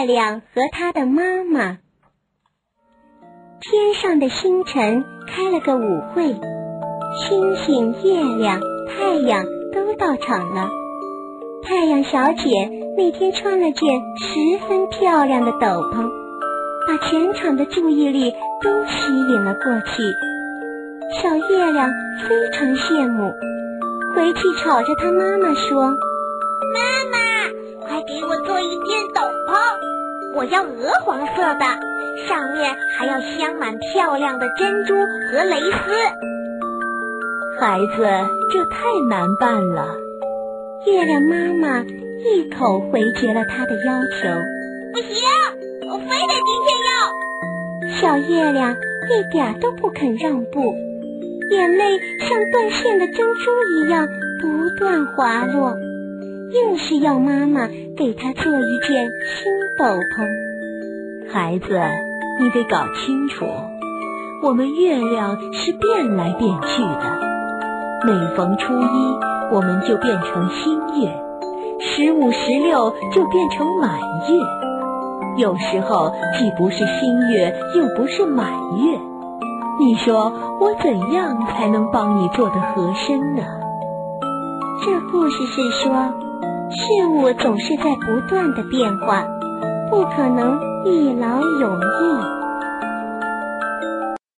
月亮和他的妈妈。天上的星辰开了个舞会，星星、月亮、太阳都到场了。太阳小姐那天穿了件十分漂亮的斗篷，把全场的注意力都吸引了过去。小月亮非常羡慕，回去吵着他妈妈说：“妈妈，快给我做一件斗篷，我要鹅黄色的。”上面还要镶满漂亮的珍珠和蕾丝。孩子，这太难办了。月亮妈妈一口回绝了他的要求。不行，我非得今天要。小月亮一点都不肯让步，眼泪像断线的珍珠一样不断滑落，硬是要妈妈给他做一件新斗篷。孩子。你得搞清楚，我们月亮是变来变去的。每逢初一，我们就变成新月；十五、十六就变成满月。有时候既不是新月，又不是满月。你说我怎样才能帮你做得合身呢？这故事是说，事物总是在不断的变化，不可能一劳永逸。